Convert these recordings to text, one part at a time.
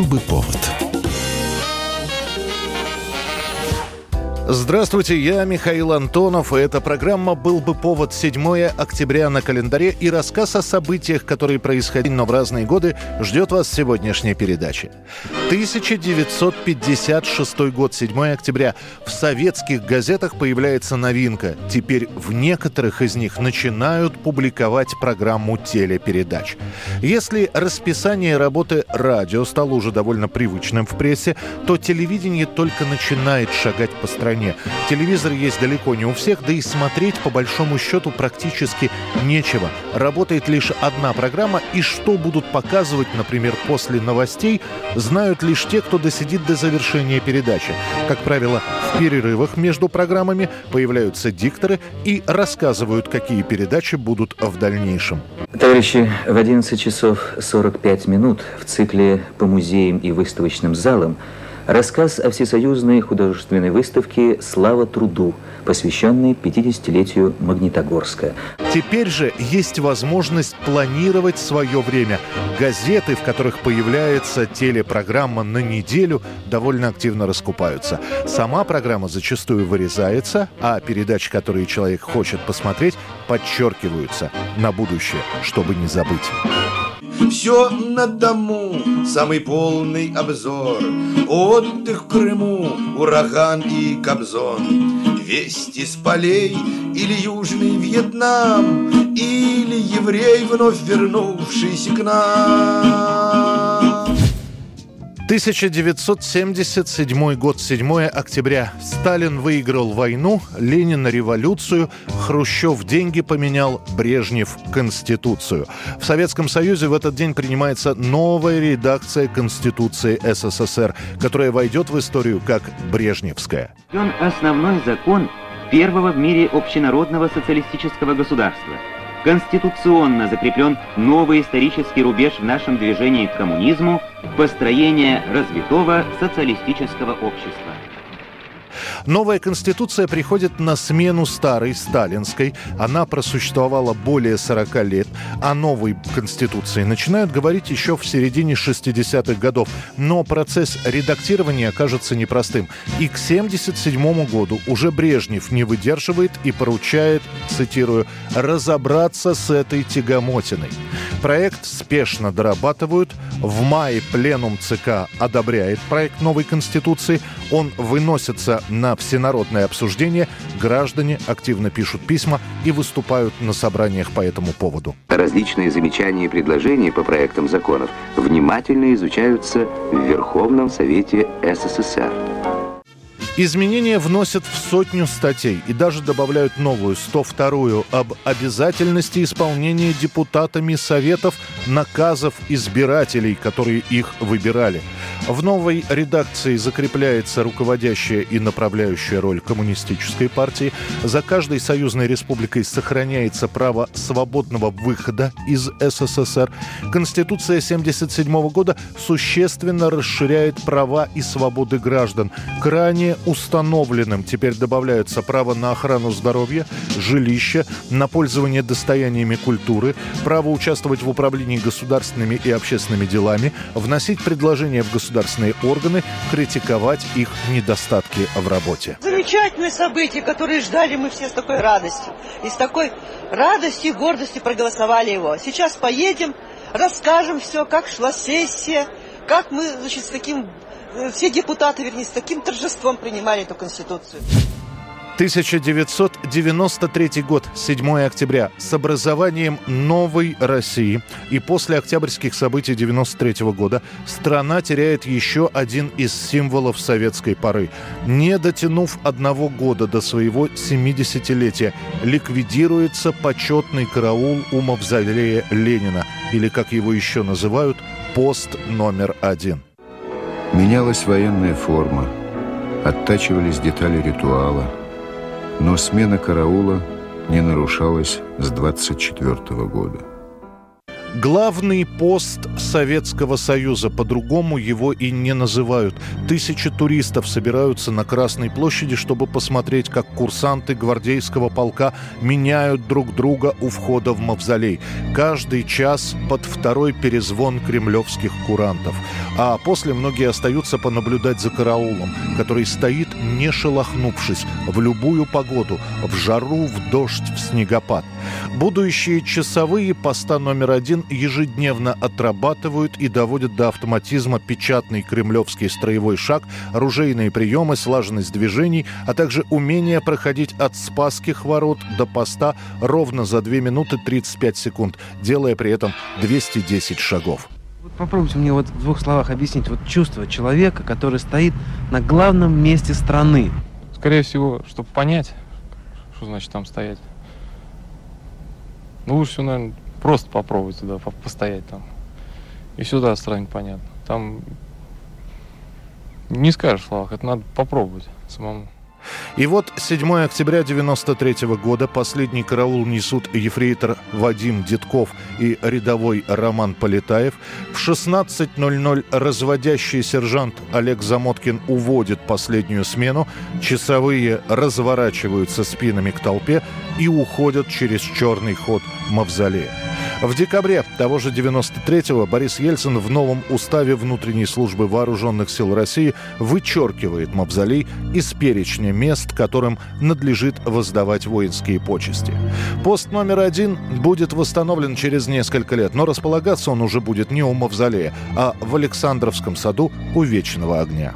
Был бы Здравствуйте, я Михаил Антонов, и эта программа «Был бы повод» 7 октября на календаре и рассказ о событиях, которые происходили, но в разные годы, ждет вас сегодняшняя передача. 1956 год, 7 октября. В советских газетах появляется новинка. Теперь в некоторых из них начинают публиковать программу телепередач. Если расписание работы радио стало уже довольно привычным в прессе, то телевидение только начинает шагать по стране стране. Телевизор есть далеко не у всех, да и смотреть по большому счету практически нечего. Работает лишь одна программа, и что будут показывать, например, после новостей, знают лишь те, кто досидит до завершения передачи. Как правило, в перерывах между программами появляются дикторы и рассказывают, какие передачи будут в дальнейшем. Товарищи, в 11 часов 45 минут в цикле по музеям и выставочным залам Рассказ о всесоюзной художественной выставке «Слава труду», посвященной 50-летию Магнитогорска. Теперь же есть возможность планировать свое время. Газеты, в которых появляется телепрограмма на неделю, довольно активно раскупаются. Сама программа зачастую вырезается, а передачи, которые человек хочет посмотреть, подчеркиваются на будущее, чтобы не забыть. Все на дому, самый полный обзор. Отдых в Крыму, ураган и Кобзон. Вести с полей или Южный Вьетнам Или еврей, вновь вернувшийся к нам 1977 год, 7 октября. Сталин выиграл войну, Ленин революцию, Хрущев деньги поменял, Брежнев Конституцию. В Советском Союзе в этот день принимается новая редакция Конституции СССР, которая войдет в историю как Брежневская. Он основной закон первого в мире общенародного социалистического государства – конституционно закреплен новый исторический рубеж в нашем движении к коммунизму – построение развитого социалистического общества. Новая конституция приходит на смену старой сталинской. Она просуществовала более 40 лет. О новой конституции начинают говорить еще в середине 60-х годов. Но процесс редактирования окажется непростым. И к 1977 году уже Брежнев не выдерживает и поручает, цитирую, «разобраться с этой тягомотиной». Проект спешно дорабатывают. В мае пленум ЦК одобряет проект новой Конституции. Он выносится на всенародное обсуждение. Граждане активно пишут письма и выступают на собраниях по этому поводу. Различные замечания и предложения по проектам законов внимательно изучаются в Верховном Совете СССР. Изменения вносят в сотню статей и даже добавляют новую, 102-ю, об обязательности исполнения депутатами Советов наказов избирателей, которые их выбирали. В новой редакции закрепляется руководящая и направляющая роль коммунистической партии. За каждой союзной республикой сохраняется право свободного выхода из СССР. Конституция 1977 года существенно расширяет права и свободы граждан. К ранее установленным теперь добавляются право на охрану здоровья, жилища, на пользование достояниями культуры, право участвовать в управлении государственными и общественными делами, вносить предложения в государственные органы, критиковать их недостатки в работе. Замечательное событие, которое ждали мы все с такой радостью. И с такой радостью и гордостью проголосовали его. Сейчас поедем, расскажем все, как шла сессия, как мы, значит, с таким Э, все депутаты, вернее, с таким торжеством принимали эту Конституцию. 1993 год, 7 октября, с образованием новой России и после октябрьских событий 93 года страна теряет еще один из символов советской поры. Не дотянув одного года до своего 70-летия, ликвидируется почетный караул у мавзолея Ленина, или, как его еще называют, пост номер один. Менялась военная форма, оттачивались детали ритуала, но смена караула не нарушалась с 24 года. Главный пост Советского Союза, по-другому его и не называют. Тысячи туристов собираются на Красной площади, чтобы посмотреть, как курсанты гвардейского полка меняют друг друга у входа в мавзолей. Каждый час под второй перезвон кремлевских курантов. А после многие остаются понаблюдать за караулом, который стоит, не шелохнувшись, в любую погоду, в жару, в дождь, в снегопад. Будущие часовые поста номер один ежедневно отрабатывают и доводят до автоматизма печатный кремлевский строевой шаг, оружейные приемы, слаженность движений, а также умение проходить от Спасских ворот до поста ровно за 2 минуты 35 секунд, делая при этом 210 шагов. Попробуйте мне вот в двух словах объяснить вот чувство человека, который стоит на главном месте страны. Скорее всего, чтобы понять, что значит там стоять. Ну, лучше всего, наверное, просто попробовать туда, постоять там. И сюда станет понятно. Там не скажешь в словах, это надо попробовать самому. И вот 7 октября 93 года последний караул несут ефрейтор Вадим Дедков и рядовой Роман Полетаев. В 16.00 разводящий сержант Олег Замоткин уводит последнюю смену. Часовые разворачиваются спинами к толпе и уходят через черный ход мавзолея. В декабре того же 93-го Борис Ельцин в новом уставе внутренней службы вооруженных сил России вычеркивает мавзолей из перечня мест, которым надлежит воздавать воинские почести. Пост номер один будет восстановлен через несколько лет, но располагаться он уже будет не у мавзолея, а в Александровском саду у Вечного огня.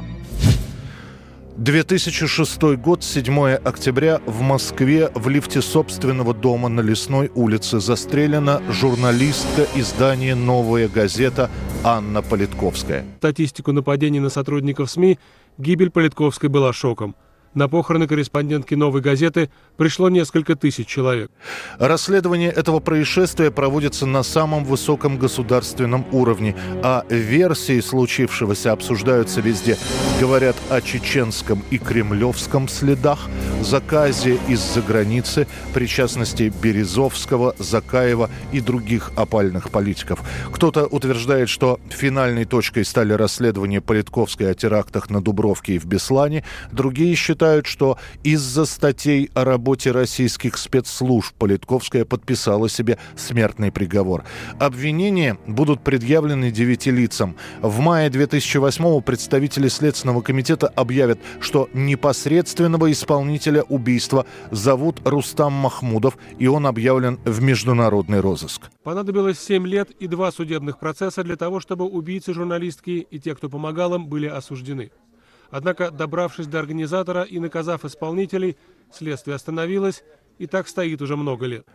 2006 год, 7 октября, в Москве в лифте собственного дома на Лесной улице застрелена журналистка издания «Новая газета» Анна Политковская. Статистику нападений на сотрудников СМИ гибель Политковской была шоком. На похороны корреспондентки «Новой газеты» пришло несколько тысяч человек. Расследование этого происшествия проводится на самом высоком государственном уровне, а версии случившегося обсуждаются везде. Говорят о чеченском и кремлевском следах, заказе из-за границы, причастности Березовского, Закаева и других опальных политиков. Кто-то утверждает, что финальной точкой стали расследования Политковской о терактах на Дубровке и в Беслане. Другие считают, считают, что из-за статей о работе российских спецслужб Политковская подписала себе смертный приговор. Обвинения будут предъявлены девяти лицам. В мае 2008-го представители Следственного комитета объявят, что непосредственного исполнителя убийства зовут Рустам Махмудов, и он объявлен в международный розыск. Понадобилось 7 лет и два судебных процесса для того, чтобы убийцы журналистки и те, кто помогал им, были осуждены. Однако, добравшись до организатора и наказав исполнителей, следствие остановилось и так стоит уже много лет.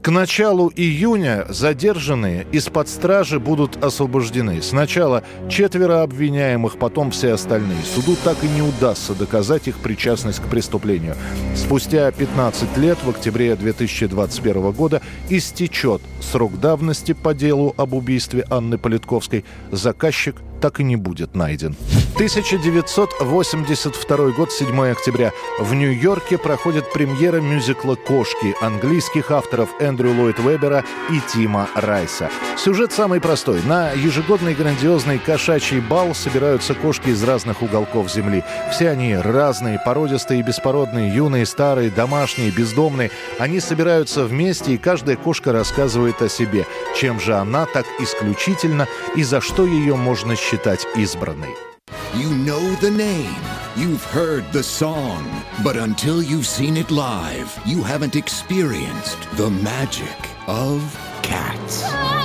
К началу июня задержанные из-под стражи будут освобождены. Сначала четверо обвиняемых, потом все остальные. Суду так и не удастся доказать их причастность к преступлению. Спустя 15 лет, в октябре 2021 года, истечет срок давности по делу об убийстве Анны Политковской. Заказчик так и не будет найден. 1982 год, 7 октября. В Нью-Йорке проходит премьера мюзикла «Кошки» английских авторов Эндрю Ллойд Вебера и Тима Райса. Сюжет самый простой. На ежегодный грандиозный кошачий бал собираются кошки из разных уголков Земли. Все они разные, породистые и беспородные, юные, старые, домашние, бездомные. Они собираются вместе, и каждая кошка рассказывает о себе. Чем же она так исключительно и за что ее можно считать избранной? You know the name, you've heard the song, but until you've seen it live, you haven't experienced the magic of cats.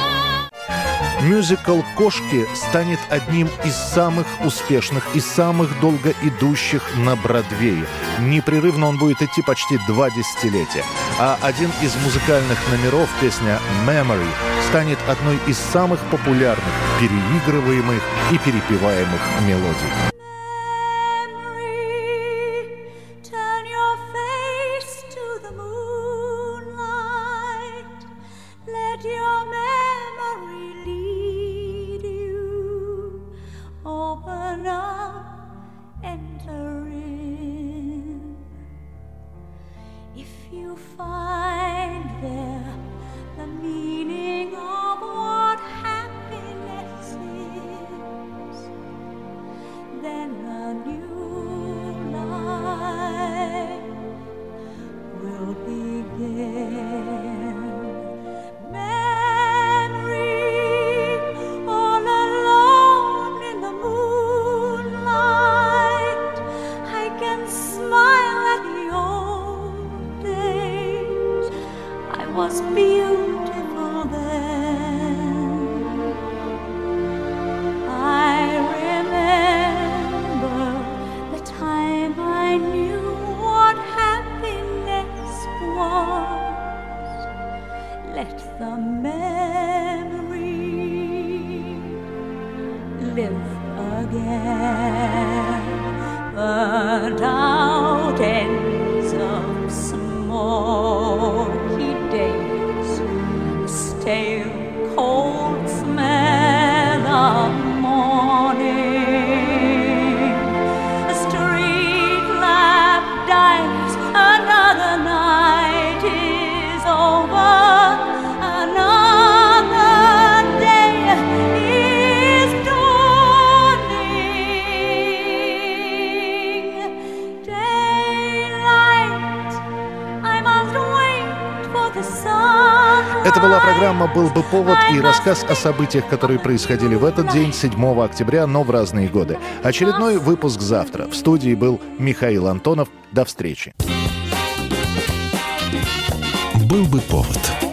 Мюзикл «Кошки» станет одним из самых успешных и самых долго идущих на Бродвее. Непрерывно он будет идти почти два десятилетия. А один из музыкальных номеров, песня «Memory», станет одной из самых популярных, переигрываемых и перепеваемых мелодий. let the memory live again. Burnt out and Это была программа «Был бы повод» и рассказ о событиях, которые происходили в этот день, 7 октября, но в разные годы. Очередной выпуск завтра. В студии был Михаил Антонов. До встречи. «Был бы повод»